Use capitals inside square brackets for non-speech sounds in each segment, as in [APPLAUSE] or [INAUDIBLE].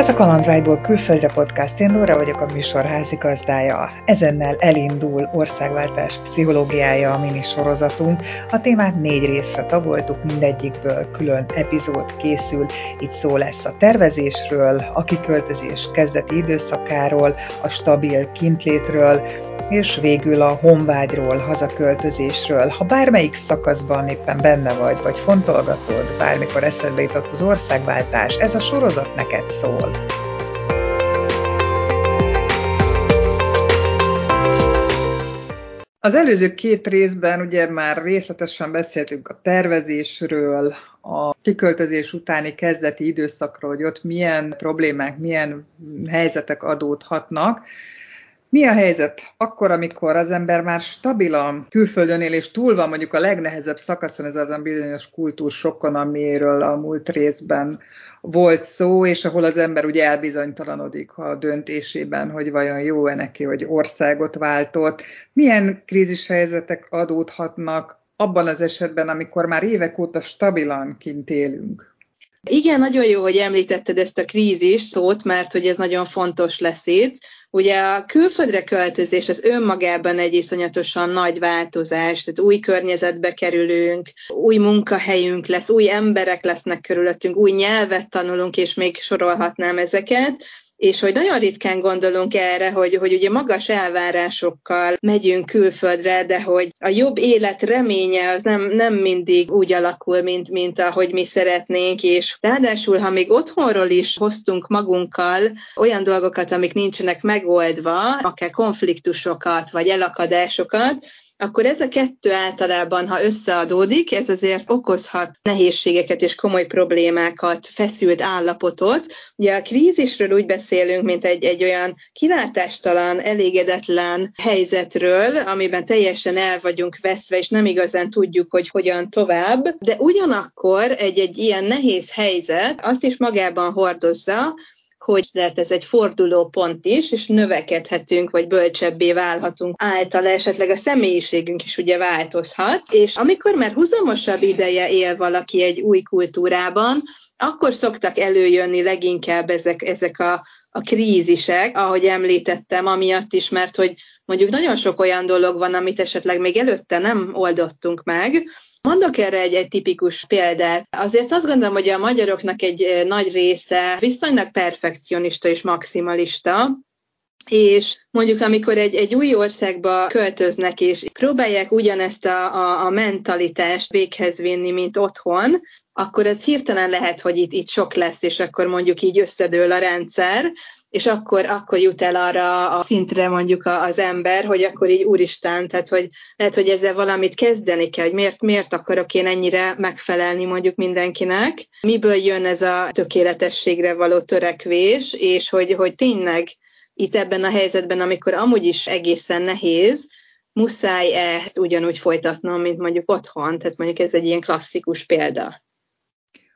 Ez a Kalandvágyból külföldre podcast, én Nóra vagyok a műsor házigazdája. Ezennel elindul országváltás pszichológiája a mini sorozatunk. A témát négy részre tagoltuk, mindegyikből külön epizód készül. Itt szó lesz a tervezésről, a kiköltözés kezdeti időszakáról, a stabil kintlétről, és végül a honvágyról, hazaköltözésről. Ha bármelyik szakaszban éppen benne vagy, vagy fontolgatod, bármikor eszedbe jutott az országváltás, ez a sorozat neked szól. Az előző két részben ugye már részletesen beszéltünk a tervezésről, a kiköltözés utáni kezdeti időszakról, hogy ott milyen problémák, milyen helyzetek adódhatnak, mi a helyzet akkor, amikor az ember már stabilan külföldön él, és túl van mondjuk a legnehezebb szakaszon, ez az a bizonyos kultúrsokkon, amiről a múlt részben volt szó, és ahol az ember ugye elbizonytalanodik a döntésében, hogy vajon jó-e neki, hogy országot váltott. Milyen krízishelyzetek adódhatnak abban az esetben, amikor már évek óta stabilan kint élünk? Igen, nagyon jó, hogy említetted ezt a krízis szót, mert hogy ez nagyon fontos lesz itt. Ugye a külföldre költözés az önmagában egy iszonyatosan nagy változás, tehát új környezetbe kerülünk, új munkahelyünk lesz, új emberek lesznek körülöttünk, új nyelvet tanulunk, és még sorolhatnám ezeket és hogy nagyon ritkán gondolunk erre, hogy, hogy ugye magas elvárásokkal megyünk külföldre, de hogy a jobb élet reménye az nem, nem mindig úgy alakul, mint, mint ahogy mi szeretnénk, és ráadásul, ha még otthonról is hoztunk magunkkal olyan dolgokat, amik nincsenek megoldva, akár konfliktusokat, vagy elakadásokat, akkor ez a kettő általában, ha összeadódik, ez azért okozhat nehézségeket és komoly problémákat, feszült állapotot. Ugye a krízisről úgy beszélünk, mint egy, egy olyan kilátástalan, elégedetlen helyzetről, amiben teljesen el vagyunk veszve, és nem igazán tudjuk, hogy hogyan tovább, de ugyanakkor egy-egy ilyen nehéz helyzet azt is magában hordozza, hogy lehet ez egy forduló pont is, és növekedhetünk, vagy bölcsebbé válhatunk. Által, esetleg a személyiségünk is ugye változhat, és amikor már huzamosabb ideje él valaki egy új kultúrában, akkor szoktak előjönni leginkább ezek, ezek a, a krízisek, ahogy említettem, amiatt is, mert hogy mondjuk nagyon sok olyan dolog van, amit esetleg még előtte nem oldottunk meg, Mondok erre egy, egy tipikus példát. Azért azt gondolom, hogy a magyaroknak egy eh, nagy része viszonylag perfekcionista és maximalista, és mondjuk amikor egy, egy új országba költöznek, és próbálják ugyanezt a, a, a mentalitást véghez vinni, mint otthon, akkor ez hirtelen lehet, hogy itt, itt sok lesz, és akkor mondjuk így összedől a rendszer, és akkor, akkor jut el arra a szintre mondjuk az ember, hogy akkor így úristen, tehát hogy lehet, hogy ezzel valamit kezdeni kell, hogy miért, miért akarok én ennyire megfelelni mondjuk mindenkinek, miből jön ez a tökéletességre való törekvés, és hogy, hogy tényleg itt ebben a helyzetben, amikor amúgy is egészen nehéz, muszáj ezt ugyanúgy folytatnom, mint mondjuk otthon, tehát mondjuk ez egy ilyen klasszikus példa.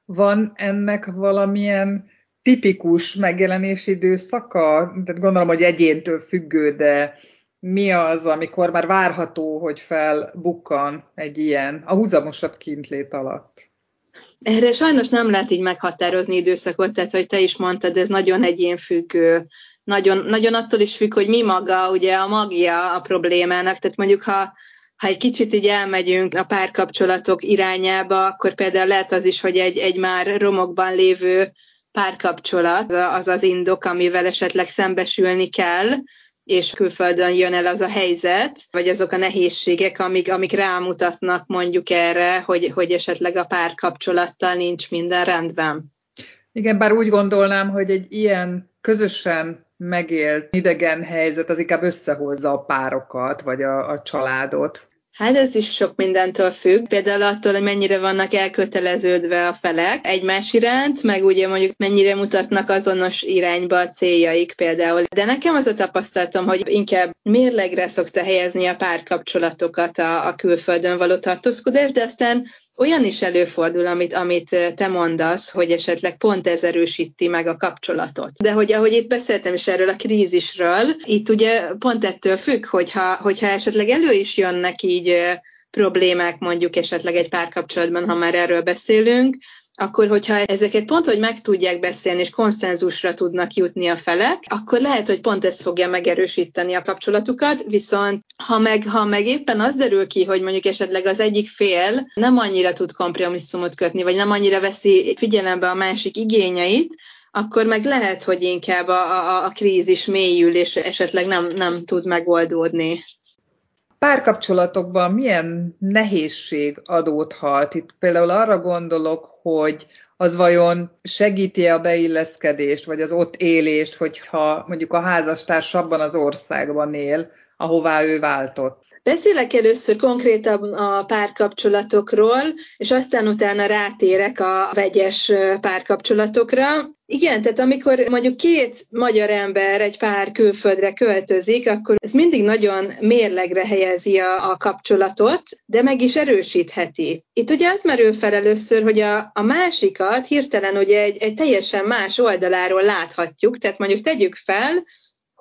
Van ennek valamilyen tipikus megjelenési időszaka? Tehát gondolom, hogy egyéntől függő, de mi az, amikor már várható, hogy felbukkan egy ilyen, a húzamosabb kintlét alatt? Erre sajnos nem lehet így meghatározni időszakot, tehát hogy te is mondtad, ez nagyon egyénfüggő. Nagyon, nagyon attól is függ, hogy mi maga ugye a magia a problémának. Tehát mondjuk, ha, ha egy kicsit így elmegyünk a párkapcsolatok irányába, akkor például lehet az is, hogy egy, egy már romokban lévő párkapcsolat az az indok, amivel esetleg szembesülni kell, és külföldön jön el az a helyzet, vagy azok a nehézségek, amik, amik rámutatnak mondjuk erre, hogy, hogy esetleg a párkapcsolattal nincs minden rendben. Igen, bár úgy gondolnám, hogy egy ilyen közösen megélt idegen helyzet az inkább összehozza a párokat, vagy a, a családot. Hát ez is sok mindentől függ, például attól, hogy mennyire vannak elköteleződve a felek egymás iránt, meg ugye mondjuk mennyire mutatnak azonos irányba a céljaik például. De nekem az a tapasztalatom, hogy inkább mérlegre szokta helyezni a párkapcsolatokat a, a külföldön való tartózkodás, de aztán olyan is előfordul, amit, amit te mondasz, hogy esetleg pont ez erősíti meg a kapcsolatot. De hogy ahogy itt beszéltem is erről a krízisről, itt ugye pont ettől függ, hogyha, hogyha esetleg elő is jönnek így problémák mondjuk esetleg egy párkapcsolatban, ha már erről beszélünk, akkor hogyha ezeket pont, hogy meg tudják beszélni, és konszenzusra tudnak jutni a felek, akkor lehet, hogy pont ez fogja megerősíteni a kapcsolatukat, viszont ha meg, ha meg éppen az derül ki, hogy mondjuk esetleg az egyik fél nem annyira tud kompromisszumot kötni, vagy nem annyira veszi figyelembe a másik igényeit, akkor meg lehet, hogy inkább a, a, a krízis mélyül, és esetleg nem, nem tud megoldódni. Párkapcsolatokban milyen nehézség adódhat? Itt például arra gondolok, hogy az vajon segíti a beilleszkedést, vagy az ott élést, hogyha mondjuk a házastárs abban az országban él, ahová ő váltott. Beszélek először konkrétan a párkapcsolatokról, és aztán utána rátérek a vegyes párkapcsolatokra. Igen, tehát amikor mondjuk két magyar ember egy pár külföldre költözik, akkor ez mindig nagyon mérlegre helyezi a, a kapcsolatot, de meg is erősítheti. Itt ugye az merül fel először, hogy a, a másikat hirtelen ugye egy, egy teljesen más oldaláról láthatjuk, tehát mondjuk tegyük fel,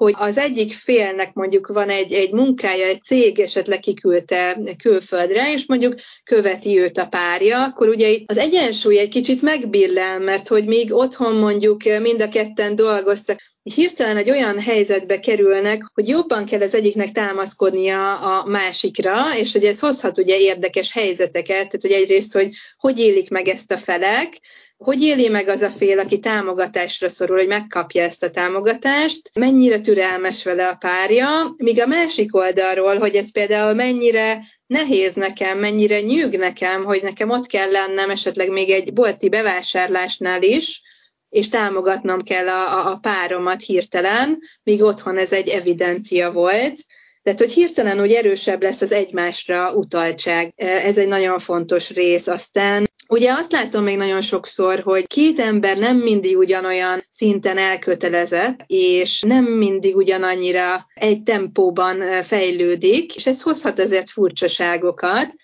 hogy az egyik félnek mondjuk van egy, egy munkája, egy cég esetleg kiküldte külföldre, és mondjuk követi őt a párja, akkor ugye az egyensúly egy kicsit megbillel, mert hogy még otthon mondjuk mind a ketten dolgoztak, hirtelen egy olyan helyzetbe kerülnek, hogy jobban kell az egyiknek támaszkodnia a másikra, és hogy ez hozhat ugye érdekes helyzeteket, tehát hogy egyrészt, hogy hogy élik meg ezt a felek, hogy éli meg az a fél, aki támogatásra szorul, hogy megkapja ezt a támogatást, mennyire türelmes vele a párja, míg a másik oldalról, hogy ez például mennyire nehéz nekem, mennyire nyűg nekem, hogy nekem ott kell lennem esetleg még egy bolti bevásárlásnál is, és támogatnom kell a, a, a páromat hirtelen, míg otthon ez egy evidencia volt. Tehát, hogy hirtelen úgy erősebb lesz az egymásra utaltság. Ez egy nagyon fontos rész. Aztán Ugye azt látom még nagyon sokszor, hogy két ember nem mindig ugyanolyan szinten elkötelezett, és nem mindig ugyanannyira egy tempóban fejlődik, és ez hozhat azért furcsaságokat.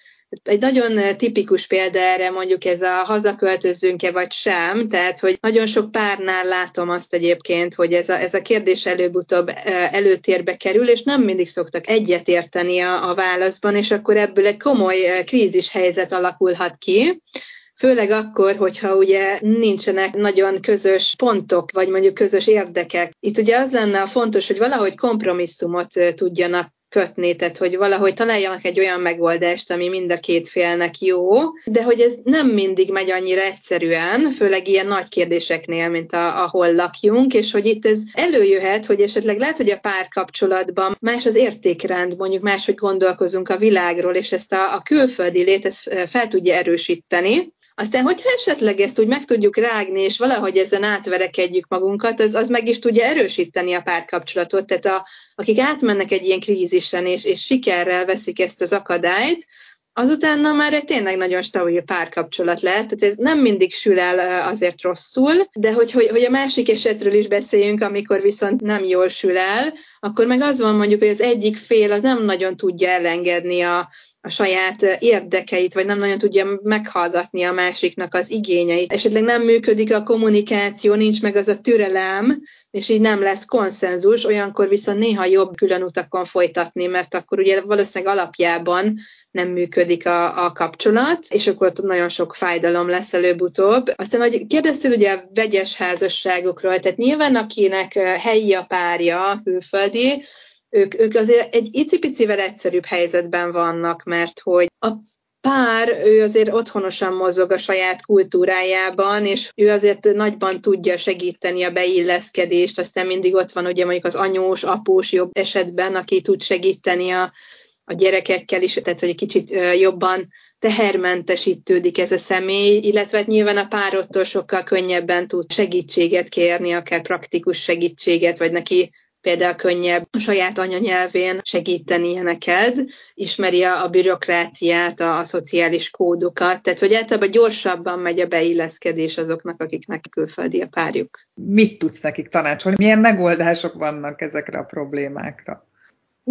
Egy nagyon tipikus példa erre mondjuk ez a hazaköltözünk-e vagy sem, tehát hogy nagyon sok párnál látom azt egyébként, hogy ez a, ez a kérdés előbb-utóbb előtérbe kerül, és nem mindig szoktak egyetérteni a, a válaszban, és akkor ebből egy komoly krízis helyzet alakulhat ki főleg akkor, hogyha ugye nincsenek nagyon közös pontok, vagy mondjuk közös érdekek. Itt ugye az lenne a fontos, hogy valahogy kompromisszumot tudjanak kötni, tehát hogy valahogy találjanak egy olyan megoldást, ami mind a két félnek jó, de hogy ez nem mindig megy annyira egyszerűen, főleg ilyen nagy kérdéseknél, mint a, ahol lakjunk, és hogy itt ez előjöhet, hogy esetleg lehet, hogy a párkapcsolatban más az értékrend, mondjuk máshogy gondolkozunk a világról, és ezt a, a külföldi lét ezt fel tudja erősíteni, aztán, hogyha esetleg ezt úgy meg tudjuk rágni, és valahogy ezen átverekedjük magunkat, az, az meg is tudja erősíteni a párkapcsolatot. Tehát a, akik átmennek egy ilyen krízisen, és, és sikerrel veszik ezt az akadályt, azután már egy tényleg nagyon stabil párkapcsolat lehet, tehát ez nem mindig sül el azért rosszul, de hogy, hogy, hogy a másik esetről is beszéljünk, amikor viszont nem jól sül el, akkor meg az van mondjuk, hogy az egyik fél az nem nagyon tudja elengedni a, a saját érdekeit, vagy nem nagyon tudja meghallgatni a másiknak az igényeit. Esetleg nem működik a kommunikáció, nincs meg az a türelem, és így nem lesz konszenzus, olyankor viszont néha jobb külön utakon folytatni, mert akkor ugye valószínűleg alapjában nem működik a, a kapcsolat, és akkor nagyon sok fájdalom lesz előbb-utóbb. Aztán, hogy kérdeztél ugye a vegyes házasságokról, tehát nyilván akinek helyi a párja, külföldi, ők, ők azért egy icipicivel egyszerűbb helyzetben vannak, mert hogy a pár, ő azért otthonosan mozog a saját kultúrájában, és ő azért nagyban tudja segíteni a beilleszkedést, aztán mindig ott van ugye mondjuk az anyós, após jobb esetben, aki tud segíteni a, a gyerekekkel is, tehát hogy egy kicsit jobban tehermentesítődik ez a személy, illetve hát nyilván a párottól sokkal könnyebben tud segítséget kérni, akár praktikus segítséget, vagy neki például könnyebb a saját anyanyelvén segíteni neked, ismeri a, bürokráciát, a, a szociális kódokat, tehát hogy általában gyorsabban megy a beilleszkedés azoknak, akiknek külföldi a párjuk. Mit tudsz nekik tanácsolni? Milyen megoldások vannak ezekre a problémákra?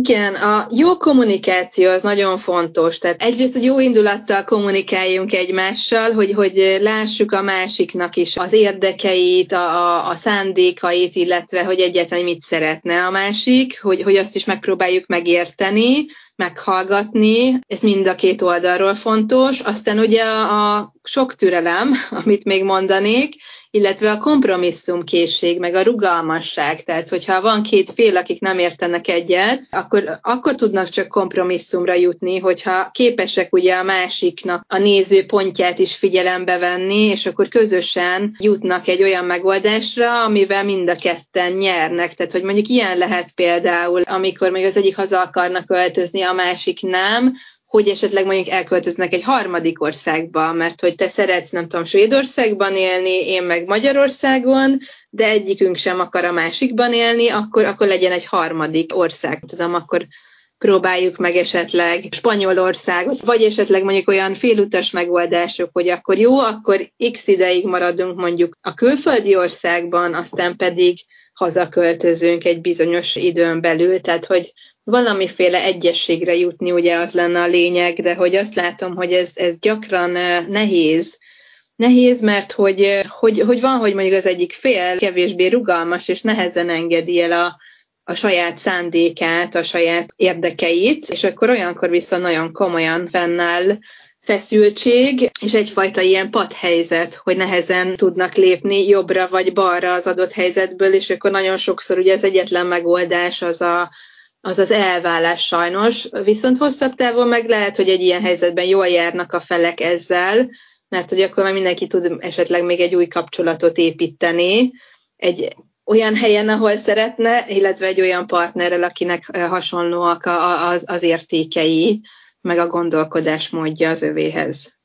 Igen, a jó kommunikáció az nagyon fontos. Tehát egyrészt, hogy jó indulattal kommunikáljunk egymással, hogy, hogy lássuk a másiknak is az érdekeit, a, a, a szándékait, illetve hogy egyáltalán mit szeretne a másik, hogy, hogy azt is megpróbáljuk megérteni, meghallgatni, ez mind a két oldalról fontos. Aztán ugye a, a sok türelem, [LAUGHS] amit még mondanék, illetve a kompromisszumkészség, meg a rugalmasság. Tehát, hogyha van két fél, akik nem értenek egyet, akkor, akkor tudnak csak kompromisszumra jutni, hogyha képesek ugye a másiknak a nézőpontját is figyelembe venni, és akkor közösen jutnak egy olyan megoldásra, amivel mind a ketten nyernek. Tehát, hogy mondjuk ilyen lehet például, amikor még az egyik haza akarnak költözni, a másik nem, hogy esetleg mondjuk elköltöznek egy harmadik országba, mert hogy te szeretsz, nem tudom, Svédországban élni, én meg Magyarországon, de egyikünk sem akar a másikban élni, akkor, akkor legyen egy harmadik ország. Tudom, akkor próbáljuk meg esetleg Spanyolországot, vagy esetleg mondjuk olyan félutas megoldások, hogy akkor jó, akkor x ideig maradunk mondjuk a külföldi országban, aztán pedig hazaköltözünk egy bizonyos időn belül, tehát hogy valamiféle egyességre jutni, ugye az lenne a lényeg, de hogy azt látom, hogy ez, ez gyakran nehéz. Nehéz, mert hogy, hogy, hogy van, hogy mondjuk az egyik fél kevésbé rugalmas, és nehezen engedi el a, a saját szándékát, a saját érdekeit, és akkor olyankor viszont nagyon komolyan fennáll feszültség, és egyfajta ilyen padhelyzet, hogy nehezen tudnak lépni jobbra vagy balra az adott helyzetből, és akkor nagyon sokszor ugye az egyetlen megoldás az a, az az elvállás sajnos, viszont hosszabb távon meg lehet, hogy egy ilyen helyzetben jól járnak a felek ezzel, mert hogy akkor már mindenki tud esetleg még egy új kapcsolatot építeni, egy olyan helyen, ahol szeretne, illetve egy olyan partnerrel, akinek hasonlóak az, az értékei, meg a gondolkodás módja az övéhez.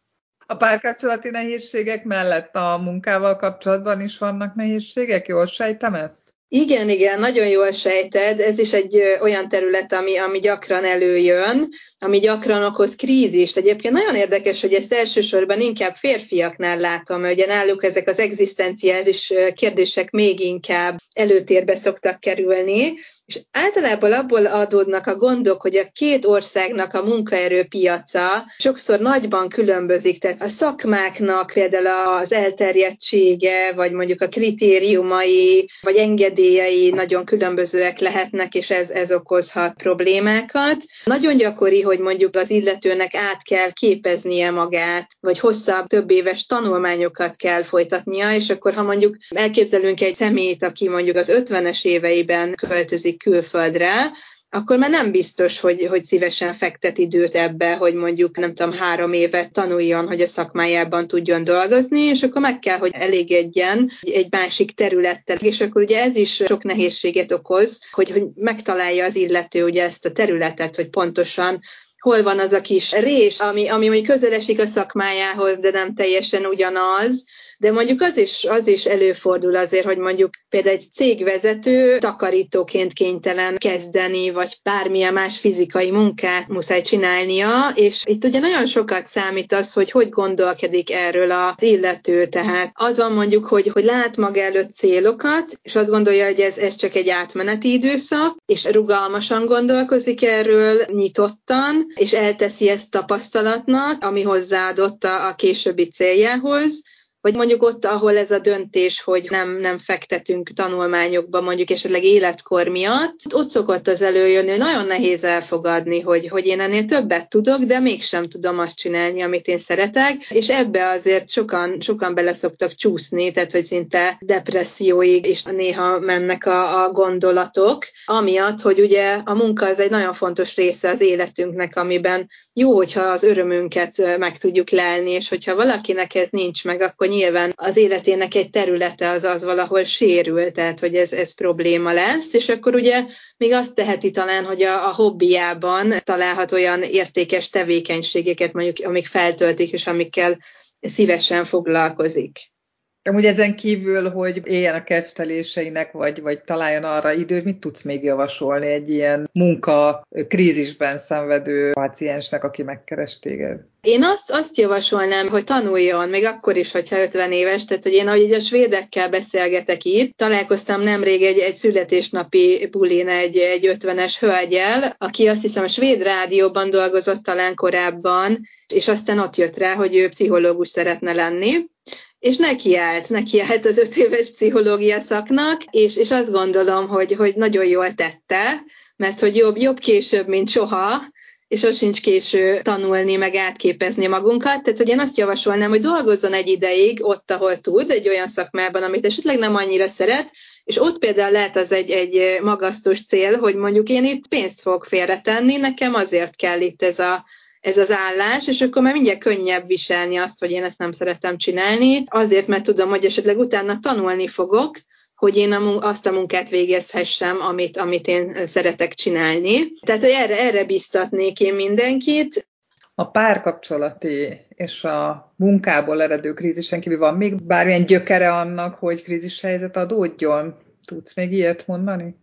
A párkapcsolati nehézségek mellett a munkával kapcsolatban is vannak nehézségek? Jól sejtem ezt? Igen, igen, nagyon jól sejted. Ez is egy olyan terület, ami, ami gyakran előjön, ami gyakran okoz krízist. Egyébként nagyon érdekes, hogy ezt elsősorban inkább férfiaknál látom, mert ugye náluk ezek az egzisztenciális kérdések még inkább előtérbe szoktak kerülni, és általában abból adódnak a gondok, hogy a két országnak a munkaerőpiaca sokszor nagyban különbözik, tehát a szakmáknak például az elterjedtsége, vagy mondjuk a kritériumai, vagy engedélyei nagyon különbözőek lehetnek, és ez, ez okozhat problémákat. Nagyon gyakori, hogy mondjuk az illetőnek át kell képeznie magát, vagy hosszabb, több éves tanulmányokat kell folytatnia, és akkor ha mondjuk elképzelünk egy szemét, aki mondjuk az 50-es éveiben költözik költözik külföldre, akkor már nem biztos, hogy, hogy szívesen fektet időt ebbe, hogy mondjuk nem tudom, három évet tanuljon, hogy a szakmájában tudjon dolgozni, és akkor meg kell, hogy elégedjen egy másik területtel. És akkor ugye ez is sok nehézséget okoz, hogy, hogy megtalálja az illető ugye ezt a területet, hogy pontosan hol van az a kis rés, ami, ami mondjuk közelesik a szakmájához, de nem teljesen ugyanaz, de mondjuk az is, az is előfordul azért, hogy mondjuk például egy cégvezető takarítóként kénytelen kezdeni, vagy bármilyen más fizikai munkát muszáj csinálnia, és itt ugye nagyon sokat számít az, hogy hogy gondolkedik erről az illető, tehát az van mondjuk, hogy, hogy lát maga előtt célokat, és azt gondolja, hogy ez, ez csak egy átmeneti időszak, és rugalmasan gondolkozik erről, nyitottan, és elteszi ezt tapasztalatnak, ami hozzáadott a, a későbbi céljához, vagy mondjuk ott, ahol ez a döntés, hogy nem, nem fektetünk tanulmányokba, mondjuk esetleg életkor miatt, ott szokott az előjönni, hogy nagyon nehéz elfogadni, hogy, hogy én ennél többet tudok, de mégsem tudom azt csinálni, amit én szeretek, és ebbe azért sokan, sokan bele szoktak csúszni, tehát hogy szinte depresszióig is néha mennek a, a gondolatok, amiatt, hogy ugye a munka az egy nagyon fontos része az életünknek, amiben jó, hogyha az örömünket meg tudjuk lelni, és hogyha valakinek ez nincs meg, akkor nyilván az életének egy területe az az valahol sérül, tehát hogy ez, ez probléma lesz, és akkor ugye még azt teheti talán, hogy a, a hobbiában találhat olyan értékes tevékenységeket, mondjuk, amik feltöltik, és amikkel szívesen foglalkozik. Amúgy ezen kívül, hogy éljen a kefteléseinek, vagy, vagy találjon arra időt, mit tudsz még javasolni egy ilyen munka krízisben szenvedő paciensnek, aki megkeres téged? Én azt, azt javasolnám, hogy tanuljon, még akkor is, hogyha 50 éves, tehát hogy én ahogy a svédekkel beszélgetek itt, találkoztam nemrég egy, egy születésnapi bulin egy, egy 50-es hölgyel, aki azt hiszem a svéd rádióban dolgozott talán korábban, és aztán ott jött rá, hogy ő pszichológus szeretne lenni, és nekiállt, nekiállt az öt éves pszichológia szaknak, és, és azt gondolom, hogy, hogy nagyon jól tette, mert hogy jobb, jobb később, mint soha, és az sincs késő tanulni, meg átképezni magunkat. Tehát, hogy én azt javasolnám, hogy dolgozzon egy ideig ott, ahol tud, egy olyan szakmában, amit esetleg nem annyira szeret, és ott például lehet az egy, egy magasztos cél, hogy mondjuk én itt pénzt fogok félretenni, nekem azért kell itt ez a ez az állás, és akkor már mindjárt könnyebb viselni azt, hogy én ezt nem szeretem csinálni, azért, mert tudom, hogy esetleg utána tanulni fogok, hogy én azt a munkát végezhessem, amit, amit én szeretek csinálni. Tehát, hogy erre, erre biztatnék én mindenkit. A párkapcsolati és a munkából eredő krízisen kívül van még bármilyen gyökere annak, hogy krízis helyzet adódjon? Tudsz még ilyet mondani?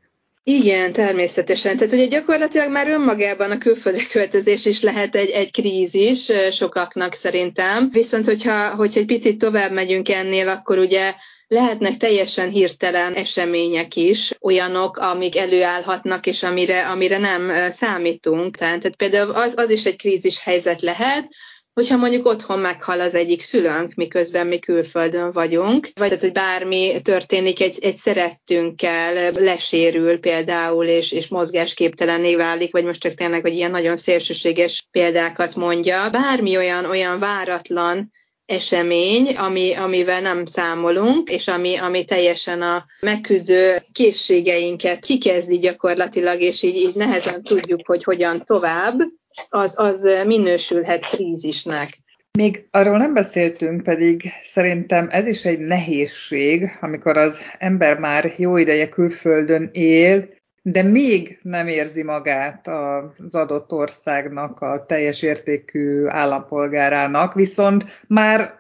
Igen, természetesen. Tehát ugye gyakorlatilag már önmagában a külföldre költözés is lehet egy, egy krízis sokaknak szerintem. Viszont hogyha, hogyha egy picit tovább megyünk ennél, akkor ugye lehetnek teljesen hirtelen események is, olyanok, amik előállhatnak, és amire, amire nem számítunk. Tehát például az, az is egy krízis helyzet lehet, hogyha mondjuk otthon meghal az egyik szülőnk, miközben mi külföldön vagyunk, vagy tehát, hogy bármi történik egy, egy szerettünkkel, lesérül például, és, és mozgásképtelenné válik, vagy most csak tényleg, hogy ilyen nagyon szélsőséges példákat mondja, bármi olyan, olyan váratlan esemény, ami, amivel nem számolunk, és ami, ami teljesen a megküzdő készségeinket kikezdi gyakorlatilag, és így, így nehezen tudjuk, hogy hogyan tovább, az, az minősülhet krízisnek. Még arról nem beszéltünk, pedig szerintem ez is egy nehézség, amikor az ember már jó ideje külföldön él, de még nem érzi magát az adott országnak a teljes értékű állampolgárának, viszont már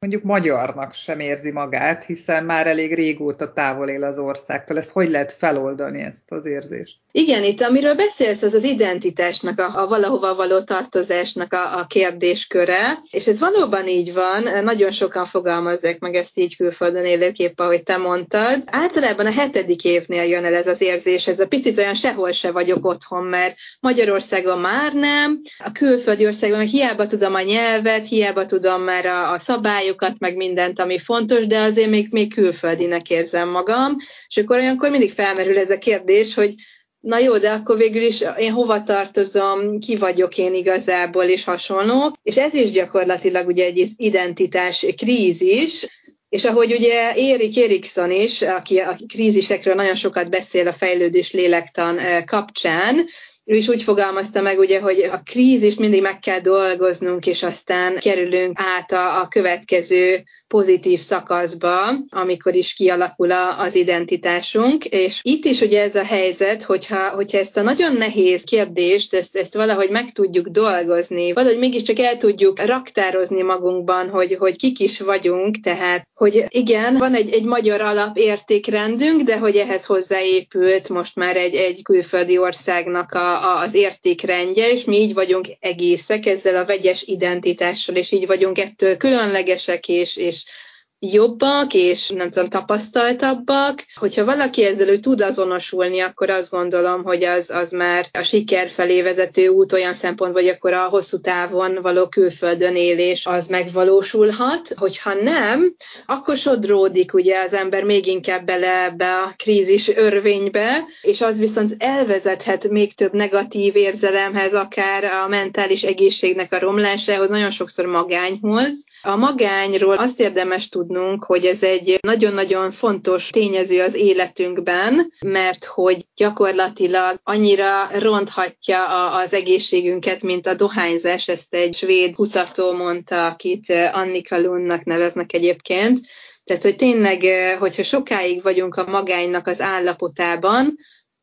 mondjuk magyarnak sem érzi magát, hiszen már elég régóta távol él az országtól. Ezt hogy lehet feloldani, ezt az érzést? Igen, itt amiről beszélsz, az az identitásnak, a, a valahova való tartozásnak a, a kérdésköre, és ez valóban így van, nagyon sokan fogalmazzák meg ezt így külföldön élőképp, ahogy te mondtad. Általában a hetedik évnél jön el ez az érzés, ez a picit olyan sehol se vagyok otthon, mert Magyarországon már nem, a külföldi országban hiába tudom a nyelvet, hiába tudom már a, a szabályokat, meg mindent, ami fontos, de azért még, még külföldinek érzem magam, és akkor olyankor mindig felmerül ez a kérdés, hogy na jó, de akkor végül is én hova tartozom, ki vagyok én igazából, és hasonlók. És ez is gyakorlatilag ugye egy identitás krízis, és ahogy ugye Erik Erikson is, aki a krízisekről nagyon sokat beszél a fejlődés lélektan eh, kapcsán, ő is úgy fogalmazta meg, ugye, hogy a krízist mindig meg kell dolgoznunk, és aztán kerülünk át a, a következő pozitív szakaszba, amikor is kialakul az identitásunk. És itt is ugye ez a helyzet, hogyha, hogyha ezt a nagyon nehéz kérdést, ezt, ezt valahogy meg tudjuk dolgozni, valahogy mégiscsak el tudjuk raktározni magunkban, hogy, hogy kik is vagyunk, tehát, hogy igen, van egy, egy magyar alapértékrendünk, de hogy ehhez hozzáépült most már egy, egy külföldi országnak a, a, az értékrendje, és mi így vagyunk egészek ezzel a vegyes identitással, és így vagyunk ettől különlegesek, és, és jobbak, és nem tudom, tapasztaltabbak. Hogyha valaki ezzel ő tud azonosulni, akkor azt gondolom, hogy az, az már a siker felé vezető út olyan szempont, hogy akkor a hosszú távon való külföldön élés az megvalósulhat. Hogyha nem, akkor sodródik ugye az ember még inkább bele ebbe a krízis örvénybe, és az viszont elvezethet még több negatív érzelemhez, akár a mentális egészségnek a romlásához, nagyon sokszor magányhoz. A magányról azt érdemes tudni, tudnunk, hogy ez egy nagyon-nagyon fontos tényező az életünkben, mert hogy gyakorlatilag annyira ronthatja az egészségünket, mint a dohányzás, ezt egy svéd kutató mondta, akit Annika Lundnak neveznek egyébként, tehát, hogy tényleg, hogyha sokáig vagyunk a magánynak az állapotában,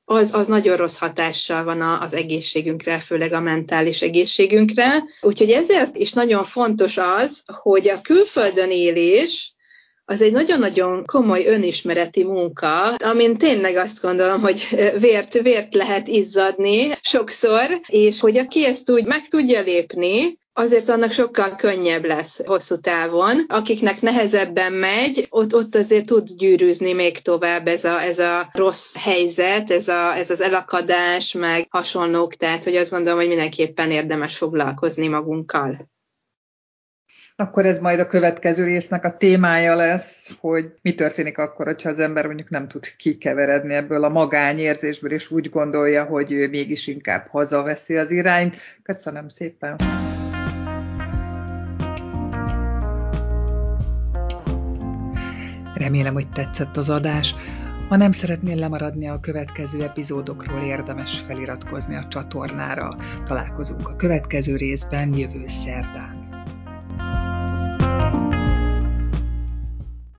az, az nagyon rossz hatással van az egészségünkre, főleg a mentális egészségünkre. Úgyhogy ezért is nagyon fontos az, hogy a külföldön élés az egy nagyon-nagyon komoly önismereti munka, amin tényleg azt gondolom, hogy vért, vért lehet izzadni sokszor, és hogy aki ezt úgy meg tudja lépni, azért annak sokkal könnyebb lesz hosszú távon. Akiknek nehezebben megy, ott, ott azért tud gyűrűzni még tovább ez a, ez a rossz helyzet, ez, a, ez az elakadás, meg hasonlók, tehát hogy azt gondolom, hogy mindenképpen érdemes foglalkozni magunkkal. Akkor ez majd a következő résznek a témája lesz, hogy mi történik akkor, hogyha az ember mondjuk nem tud kikeveredni ebből a magányérzésből, és úgy gondolja, hogy ő mégis inkább hazaveszi az irányt. Köszönöm szépen! Remélem, hogy tetszett az adás. Ha nem szeretnél lemaradni a következő epizódokról, érdemes feliratkozni a csatornára. Találkozunk a következő részben jövő szerdán.